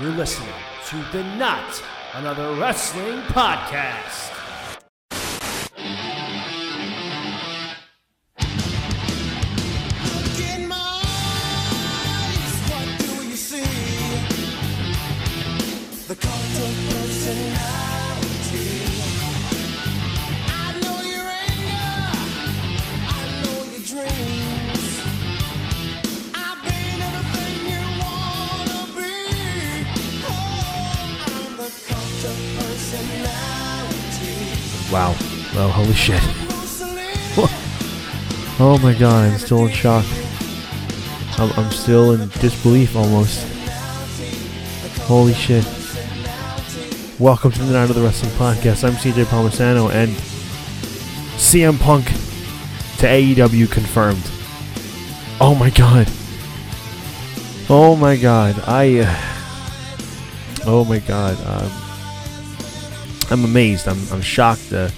You're listening to the Not Another Wrestling Podcast. Wow. Well, holy shit. Oh my god, I'm still in shock. I'm, I'm still in disbelief almost. Holy shit. Welcome to the Not Another Wrestling Podcast. I'm CJ Palmisano and CM Punk to AEW confirmed. Oh my god. Oh my god. I. Uh, oh my god. Um, I'm amazed. I'm, I'm shocked. Uh,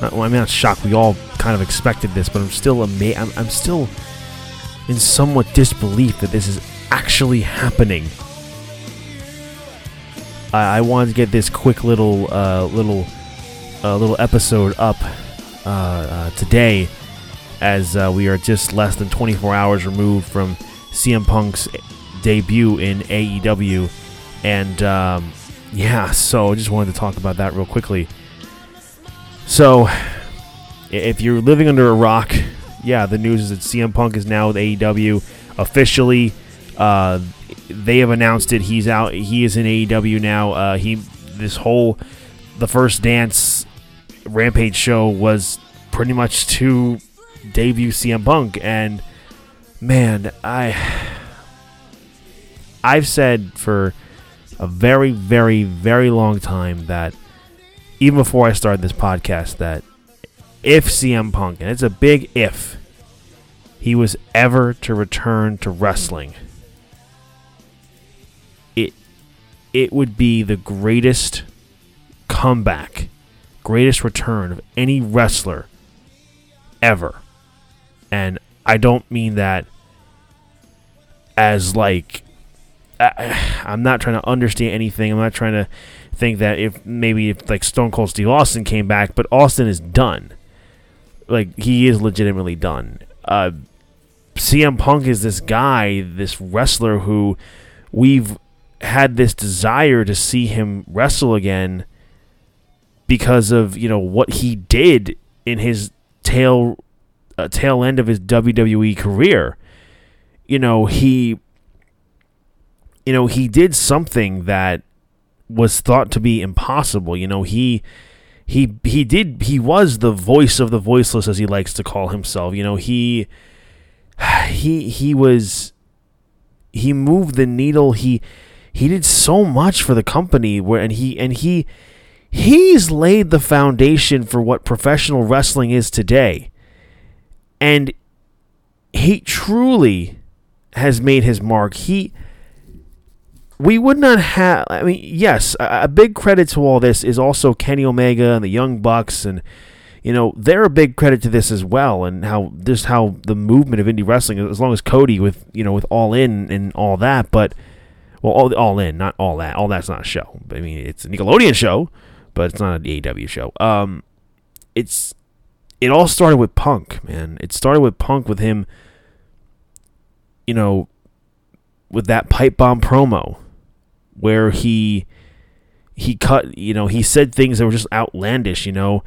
not, well, I'm not shocked. We all kind of expected this, but I'm still amazed. I'm, I'm still in somewhat disbelief that this is actually happening. I, I wanted to get this quick little uh, little uh, little episode up uh, uh, today, as uh, we are just less than 24 hours removed from CM Punk's debut in AEW, and um, yeah, so I just wanted to talk about that real quickly. So, if you're living under a rock, yeah, the news is that CM Punk is now with AEW officially. Uh, they have announced it. He's out. He is in AEW now. Uh, he this whole the first dance Rampage show was pretty much to debut CM Punk, and man, I I've said for a very, very, very long time that even before I started this podcast that if CM Punk, and it's a big if, he was ever to return to wrestling, it it would be the greatest comeback, greatest return of any wrestler ever. And I don't mean that as like I, I'm not trying to understand anything. I'm not trying to think that if maybe if like Stone Cold Steve Austin came back, but Austin is done. Like he is legitimately done. Uh, CM Punk is this guy, this wrestler who we've had this desire to see him wrestle again because of you know what he did in his tail uh, tail end of his WWE career. You know he you know, he did something that was thought to be impossible. You know, he he he did he was the voice of the voiceless as he likes to call himself. You know, he he he was he moved the needle. He he did so much for the company where and he and he he's laid the foundation for what professional wrestling is today. And he truly has made his mark. He we would not have. I mean, yes, a, a big credit to all this is also Kenny Omega and the Young Bucks, and you know they're a big credit to this as well, and how just how the movement of indie wrestling, as long as Cody with you know with All In and all that, but well, all all in, not all that. All that's not a show. I mean, it's a Nickelodeon show, but it's not an AEW show. Um, it's it all started with Punk, man. It started with Punk with him, you know, with that pipe bomb promo where he he cut you know he said things that were just outlandish you know.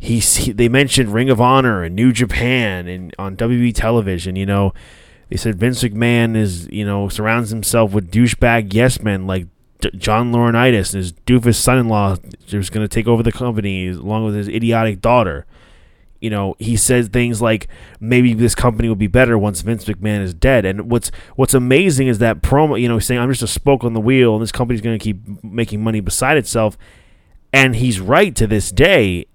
He, he they mentioned Ring of Honor and New Japan and on WWE television you know. They said Vince McMahon is you know surrounds himself with douchebag yes men like D- John Laurinaitis and his doofus son-in-law who's going to take over the company along with his idiotic daughter you know, he says things like maybe this company will be better once Vince McMahon is dead. And what's what's amazing is that promo, you know, saying I'm just a spoke on the wheel and this company's going to keep making money beside itself. And he's right to this day.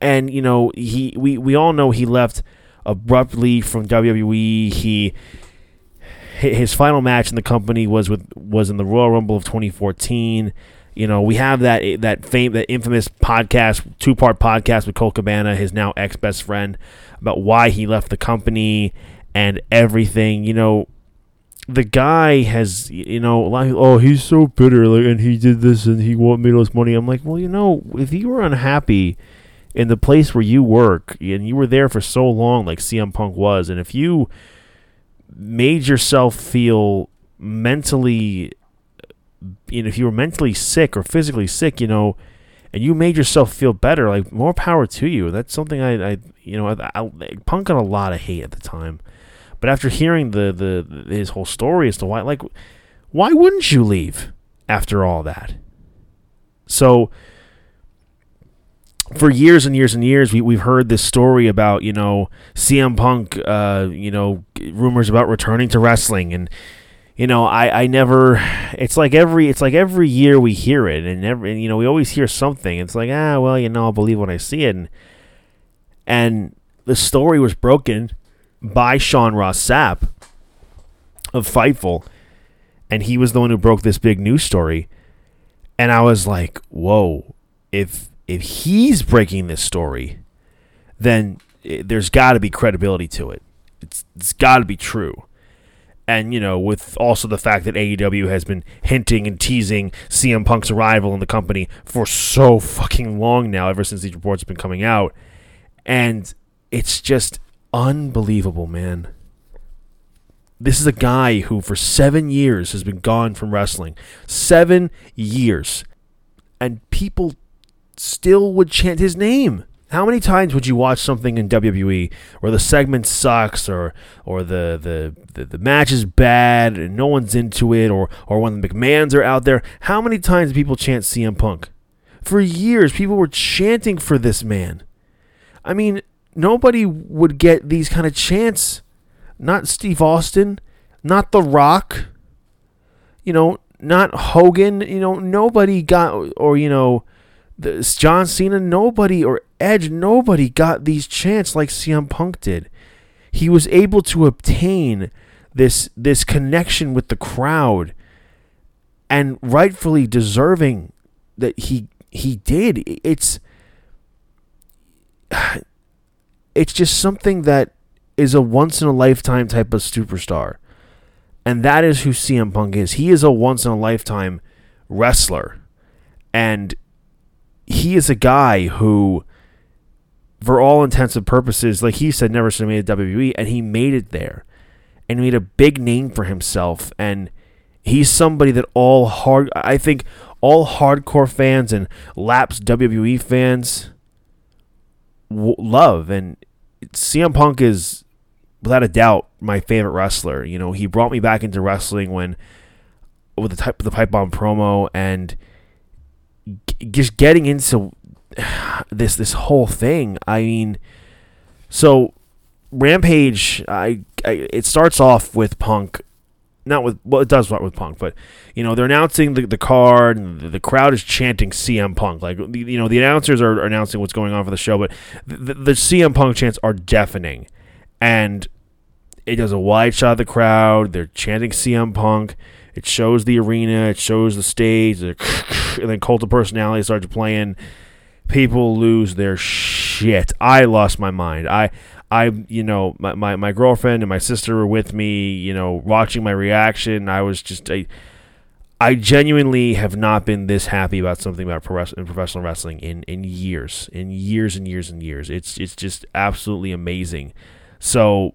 And you know, he we we all know he left abruptly from WWE. He his final match in the company was with was in the Royal Rumble of 2014. You know, we have that eh, that fame that infamous podcast, two part podcast with Colt Cabana, his now ex best friend, about why he left the company and everything. You know, the guy has you know like oh he's so bitter like and he did this and he want all this money. I'm like well you know if you were unhappy in the place where you work and you were there for so long like CM Punk was and if you made yourself feel mentally you know if you were mentally sick or physically sick you know and you made yourself feel better like more power to you that's something i, I you know I, I, punk got a lot of hate at the time but after hearing the, the his whole story as to why like why wouldn't you leave after all that so for years and years and years, we, we've heard this story about, you know, CM Punk, uh, you know, rumors about returning to wrestling. And, you know, I, I never, it's like every, it's like every year we hear it and every, and, you know, we always hear something. It's like, ah, well, you know, I'll believe when I see it. And, and the story was broken by Sean Ross Sapp of Fightful. And he was the one who broke this big news story. And I was like, whoa, if, if he's breaking this story, then eh, there's got to be credibility to it. It's it's got to be true. And you know, with also the fact that AEW has been hinting and teasing CM Punk's arrival in the company for so fucking long now, ever since these reports have been coming out, and it's just unbelievable, man. This is a guy who, for seven years, has been gone from wrestling. Seven years. And people still would chant his name. How many times would you watch something in WWE where the segment sucks or or the the, the, the match is bad and no one's into it or or when the McMahons are out there? How many times people chant CM Punk? For years, people were chanting for this man. I mean, nobody would get these kind of chants. Not Steve Austin, not The Rock, you know, not Hogan, you know, nobody got, or, you know, John Cena, nobody, or Edge, nobody got these chants like CM Punk did. He was able to obtain this this connection with the crowd, and rightfully deserving that he he did. It's it's just something that is a once in a lifetime type of superstar. And that is who CM Punk is. He is a once in a lifetime wrestler. And he is a guy who, for all intents and purposes, like he said, never should have made a WWE, and he made it there, and he made a big name for himself. And he's somebody that all hard, I think, all hardcore fans and lapsed WWE fans w- love. And CM Punk is, without a doubt, my favorite wrestler. You know, he brought me back into wrestling when with the type of the pipe bomb promo and just getting into this this whole thing. I mean, so Rampage, I, I it starts off with Punk, not with well, it does start with Punk, but you know they're announcing the, the card, and the, the crowd is chanting CM Punk. Like you know the announcers are announcing what's going on for the show, but the, the CM Punk chants are deafening, and it does a wide shot of the crowd. They're chanting CM Punk. It shows the arena. It shows the stage. And then Cult of Personality starts playing. People lose their shit. I lost my mind. I, I, you know, my, my, my girlfriend and my sister were with me. You know, watching my reaction. I was just I, I genuinely have not been this happy about something about pro professional wrestling in in years, in years and years and years. It's it's just absolutely amazing. So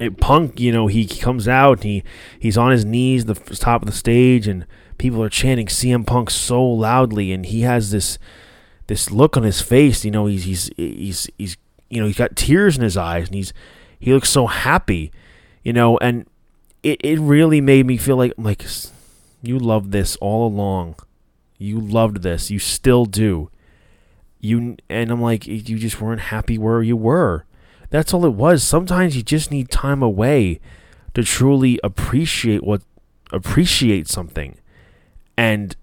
it, Punk, you know, he comes out and he he's on his knees, the top of the stage, and people are chanting CM Punk so loudly, and he has this this look on his face. You know, he's he's he's he's you know he's got tears in his eyes, and he's he looks so happy, you know, and it it really made me feel like like you loved this all along, you loved this, you still do, you and I'm like you just weren't happy where you were that's all it was. Sometimes you just need time away to truly appreciate what appreciate something. And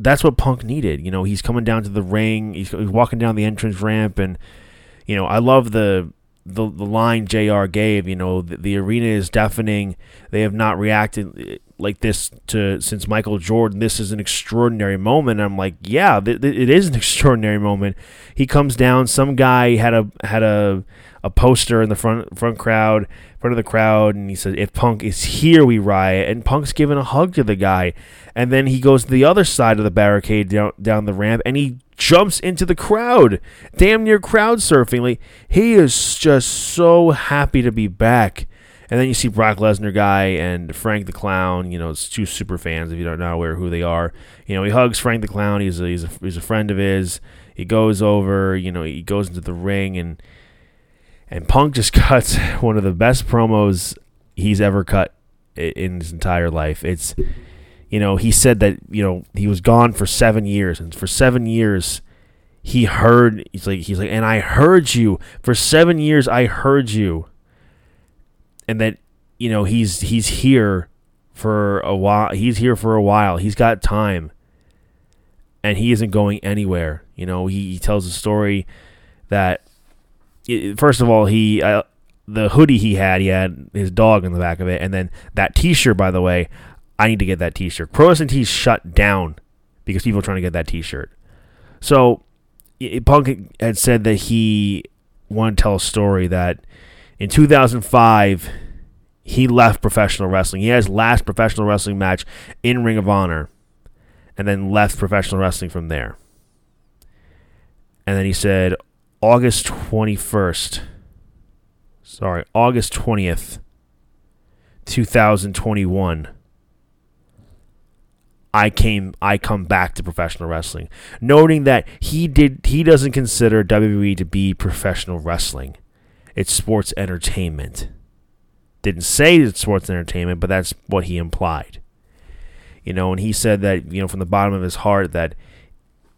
that's what Punk needed. You know, he's coming down to the ring, he's, he's walking down the entrance ramp and you know, I love the the, the line JR gave, you know, the, the arena is deafening. They have not reacted eh, like this to since Michael Jordan. This is an extraordinary moment. And I'm like, yeah, th- th- it is an extraordinary moment. He comes down. Some guy had a had a a poster in the front front crowd, front of the crowd, and he said, "If Punk is here, we riot." And Punk's giving a hug to the guy, and then he goes to the other side of the barricade down down the ramp, and he jumps into the crowd, damn near crowd surfing. Like he is just so happy to be back. And then you see Brock Lesnar guy and Frank the Clown. You know, it's two super fans. If you don't know aware who they are, you know he hugs Frank the Clown. He's a, he's a, he's a friend of his. He goes over. You know, he goes into the ring and and Punk just cuts one of the best promos he's ever cut in his entire life. It's you know he said that you know he was gone for seven years, and for seven years he heard. He's like he's like, and I heard you for seven years. I heard you, and that you know he's he's here for a while. He's here for a while. He's got time, and he isn't going anywhere. You know he, he tells a story that first of all, he uh, the hoodie he had, he had his dog in the back of it, and then that T-shirt. By the way, I need to get that T-shirt. Pro Wrestling Tees shut down because people are trying to get that T-shirt. So Punk had said that he wanted to tell a story that in 2005 he left professional wrestling. He had his last professional wrestling match in Ring of Honor, and then left professional wrestling from there. And then he said, August 21st. Sorry, August 20th, 2021. I came I come back to professional wrestling, noting that he did he doesn't consider WWE to be professional wrestling. It's sports entertainment. Didn't say it's sports entertainment, but that's what he implied. You know, and he said that, you know, from the bottom of his heart that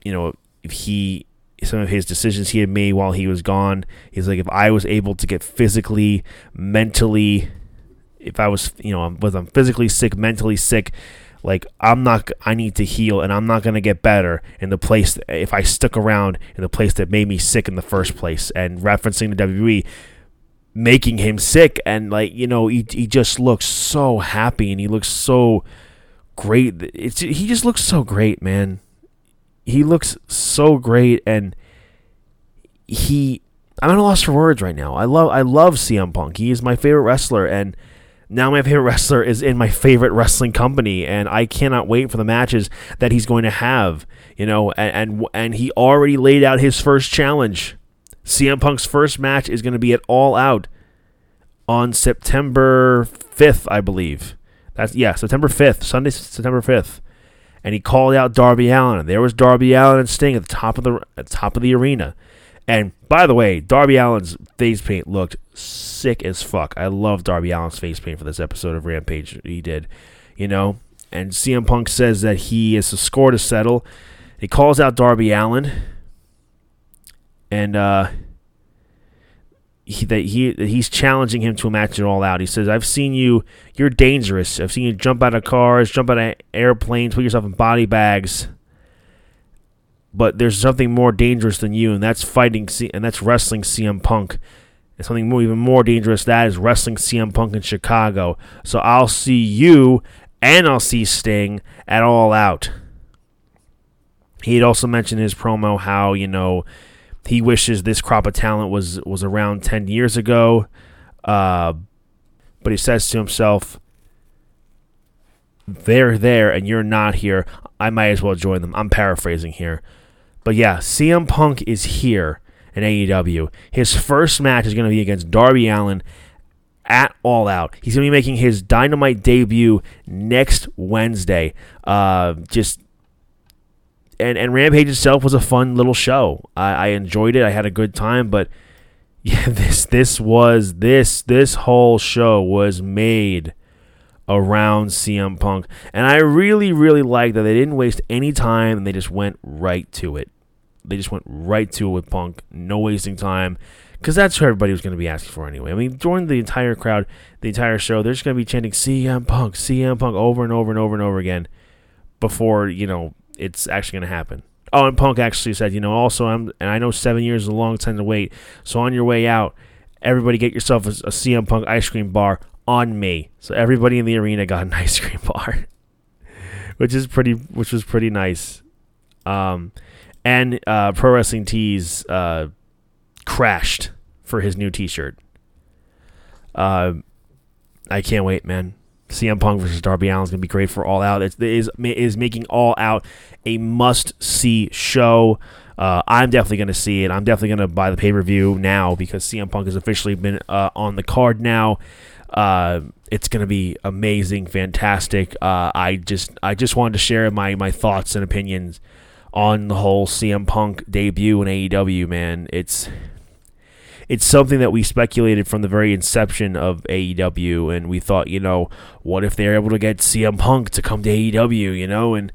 you know, if he some of his decisions he had made while he was gone. He's like, if I was able to get physically, mentally, if I was, you know, was I'm physically sick, mentally sick, like I'm not, I need to heal, and I'm not gonna get better in the place if I stuck around in the place that made me sick in the first place. And referencing the WWE, making him sick, and like you know, he he just looks so happy, and he looks so great. It's he just looks so great, man he looks so great and he I'm at a loss for words right now. I love I love CM Punk. He is my favorite wrestler and now my favorite wrestler is in my favorite wrestling company and I cannot wait for the matches that he's going to have, you know, and and, and he already laid out his first challenge. CM Punk's first match is going to be at All Out on September 5th, I believe. That's yeah, September 5th, Sunday September 5th and he called out Darby Allin. And there was Darby Allin and Sting at the top of the at the top of the arena. And by the way, Darby Allin's face paint looked sick as fuck. I love Darby Allin's face paint for this episode of Rampage. He did, you know. And CM Punk says that he has a score to settle. He calls out Darby Allin, and uh, he, that he he's challenging him to a match at all out. He says, "I've seen you. You're dangerous. I've seen you jump out of cars, jump out of airplanes, put yourself in body bags. But there's something more dangerous than you, and that's fighting C- and that's wrestling CM Punk. And something more, even more dangerous that is wrestling CM Punk in Chicago. So I'll see you, and I'll see Sting at All Out." He had also mentioned in his promo how you know he wishes this crop of talent was was around 10 years ago. Uh, but he says to himself they're there and you're not here. I might as well join them. I'm paraphrasing here. But yeah cm punk is here in aew his first match is going to be against darby allin at all out. He's going to be making his dynamite debut next wednesday. Uh, just and and Rampage itself was a fun little show. I, I enjoyed it. I had a good time, but yeah, this this was this this whole show was made around CM Punk, and I really really like that they didn't waste any time and they just went right to it. They just went right to it with Punk, no wasting time, because that's what everybody was going to be asking for anyway. I mean, during the entire crowd, the entire show, they're just going to be chanting CM Punk, CM Punk over and over and over and over again before you know it's actually going to happen. Oh, and Punk actually said, you know, also I'm, and I know seven years is a long time to wait. So on your way out, everybody get yourself a, a CM Punk ice cream bar on me. So everybody in the arena got an ice cream bar, which is pretty, which was pretty nice. Um, and uh, Pro Wrestling Tees uh, crashed for his new T-shirt. Uh, I can't wait, man. CM Punk versus Darby Allin is going to be great for All Out. It is is making All Out a must see show. Uh, I'm definitely going to see it. I'm definitely going to buy the pay per view now because CM Punk has officially been uh, on the card now. Uh, it's going to be amazing, fantastic. Uh, I just I just wanted to share my my thoughts and opinions on the whole CM Punk debut in AEW. Man, it's it's something that we speculated from the very inception of AEW, and we thought, you know, what if they're able to get CM Punk to come to AEW, you know, and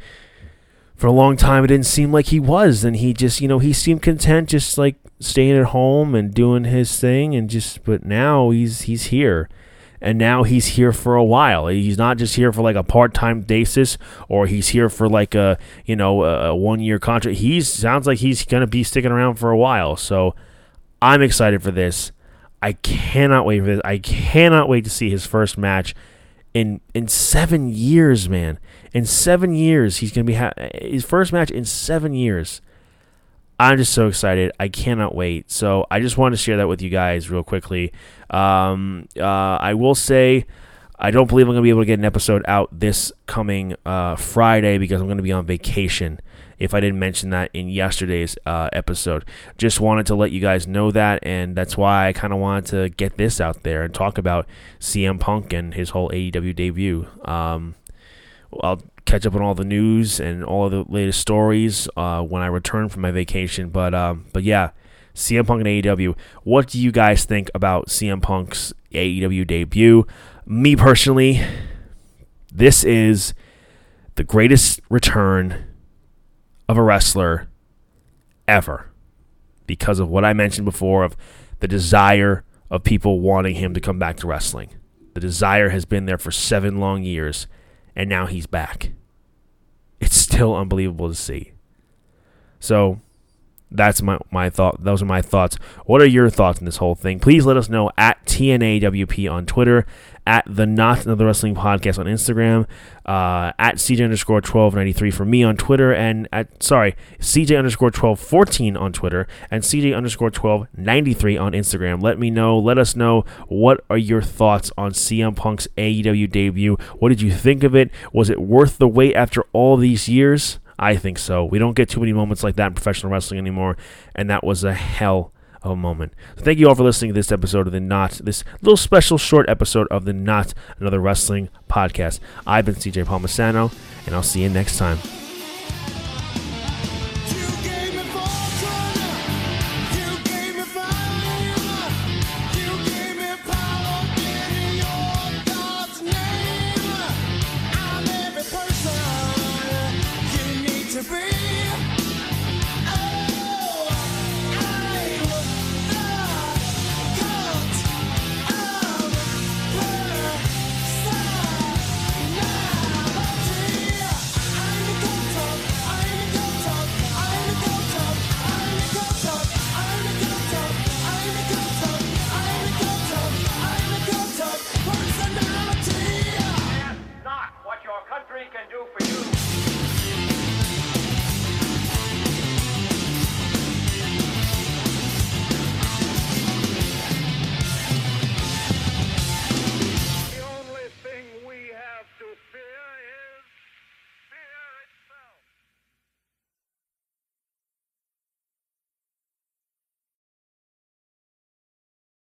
for a long time it didn't seem like he was, and he just, you know, he seemed content just like staying at home and doing his thing, and just, but now he's he's here. And now he's here for a while. He's not just here for like a part-time basis, or he's here for like a you know a one-year contract. He sounds like he's gonna be sticking around for a while. So I'm excited for this. I cannot wait for this. I cannot wait to see his first match in in seven years, man. In seven years, he's gonna be ha- his first match in seven years. I'm just so excited. I cannot wait. So I just wanted to share that with you guys real quickly. Um, uh, I will say. I don't believe I'm going to be able to get an episode out this coming uh, Friday because I'm going to be on vacation if I didn't mention that in yesterday's uh, episode. Just wanted to let you guys know that, and that's why I kind of wanted to get this out there and talk about CM Punk and his whole AEW debut. Um, I'll catch up on all the news and all of the latest stories uh, when I return from my vacation. But um, but yeah, CM Punk and AEW. What do you guys think about CM Punk's AEW debut? Me personally, this is the greatest return of a wrestler ever because of what I mentioned before of the desire of people wanting him to come back to wrestling. The desire has been there for seven long years, and now he's back. It's still unbelievable to see. So that's my, my thought. Those are my thoughts. What are your thoughts on this whole thing? Please let us know at TNAWP on Twitter, at the Not Another Wrestling Podcast on Instagram, uh, at CJ underscore 1293 for me on Twitter, and at, sorry, CJ underscore 1214 on Twitter, and CJ underscore 1293 on Instagram. Let me know, let us know what are your thoughts on CM Punk's AEW debut. What did you think of it? Was it worth the wait after all these years? I think so. We don't get too many moments like that in professional wrestling anymore, and that was a hell of a moment. So thank you all for listening to this episode of the Not, this little special short episode of the Not Another Wrestling podcast. I've been CJ Palmasano, and I'll see you next time.